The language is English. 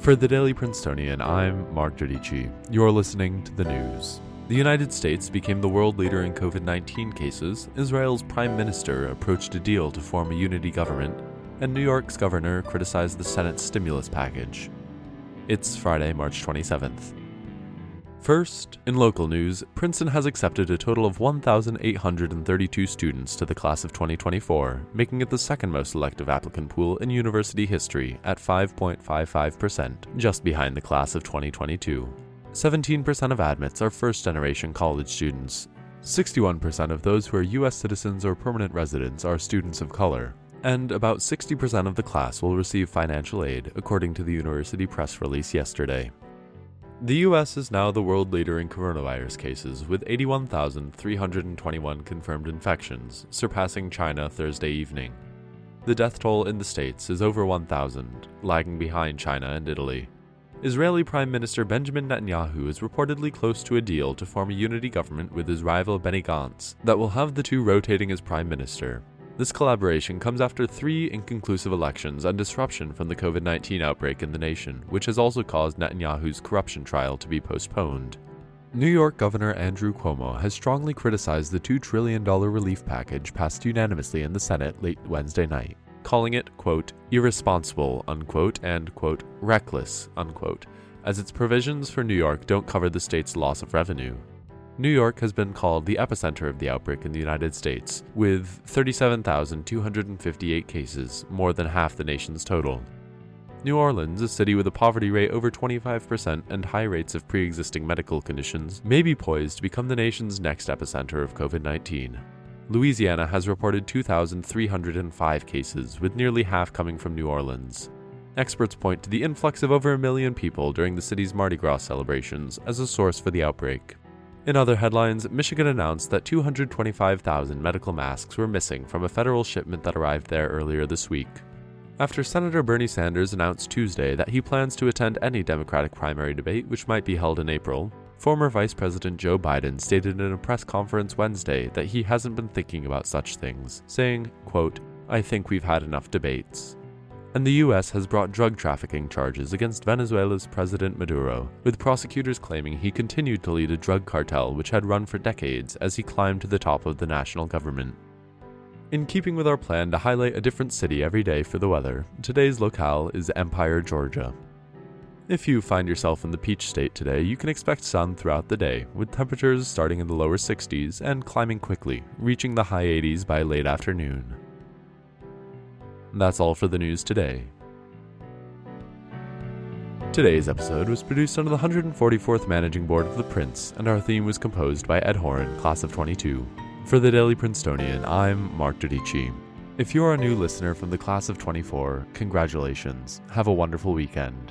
For the Daily Princetonian, I'm Mark Giudici. You're listening to the news. The United States became the world leader in COVID 19 cases, Israel's prime minister approached a deal to form a unity government, and New York's governor criticized the Senate's stimulus package. It's Friday, March 27th. First, in local news, Princeton has accepted a total of 1,832 students to the class of 2024, making it the second most selective applicant pool in university history at 5.55%, just behind the class of 2022. 17% of admits are first generation college students. 61% of those who are U.S. citizens or permanent residents are students of color, and about 60% of the class will receive financial aid, according to the university press release yesterday. The US is now the world leader in coronavirus cases, with 81,321 confirmed infections, surpassing China Thursday evening. The death toll in the States is over 1,000, lagging behind China and Italy. Israeli Prime Minister Benjamin Netanyahu is reportedly close to a deal to form a unity government with his rival Benny Gantz that will have the two rotating as prime minister, this collaboration comes after three inconclusive elections and disruption from the COVID 19 outbreak in the nation, which has also caused Netanyahu's corruption trial to be postponed. New York Governor Andrew Cuomo has strongly criticized the $2 trillion relief package passed unanimously in the Senate late Wednesday night, calling it, quote, irresponsible, unquote, and, quote, reckless, unquote, as its provisions for New York don't cover the state's loss of revenue. New York has been called the epicenter of the outbreak in the United States, with 37,258 cases, more than half the nation's total. New Orleans, a city with a poverty rate over 25% and high rates of pre existing medical conditions, may be poised to become the nation's next epicenter of COVID 19. Louisiana has reported 2,305 cases, with nearly half coming from New Orleans. Experts point to the influx of over a million people during the city's Mardi Gras celebrations as a source for the outbreak. In other headlines, Michigan announced that 225,000 medical masks were missing from a federal shipment that arrived there earlier this week. After Senator Bernie Sanders announced Tuesday that he plans to attend any Democratic primary debate which might be held in April, former Vice President Joe Biden stated in a press conference Wednesday that he hasn't been thinking about such things, saying, quote, I think we've had enough debates and the US has brought drug trafficking charges against Venezuela's President Maduro, with prosecutors claiming he continued to lead a drug cartel which had run for decades as he climbed to the top of the national government. In keeping with our plan to highlight a different city every day for the weather, today's locale is Empire, Georgia. If you find yourself in the Peach State today, you can expect sun throughout the day, with temperatures starting in the lower 60s and climbing quickly, reaching the high 80s by late afternoon. That's all for the news today. Today's episode was produced under the 144th Managing Board of The Prince, and our theme was composed by Ed Horan, Class of 22. For the Daily Princetonian, I'm Mark Giudici. If you're a new listener from the Class of 24, congratulations. Have a wonderful weekend.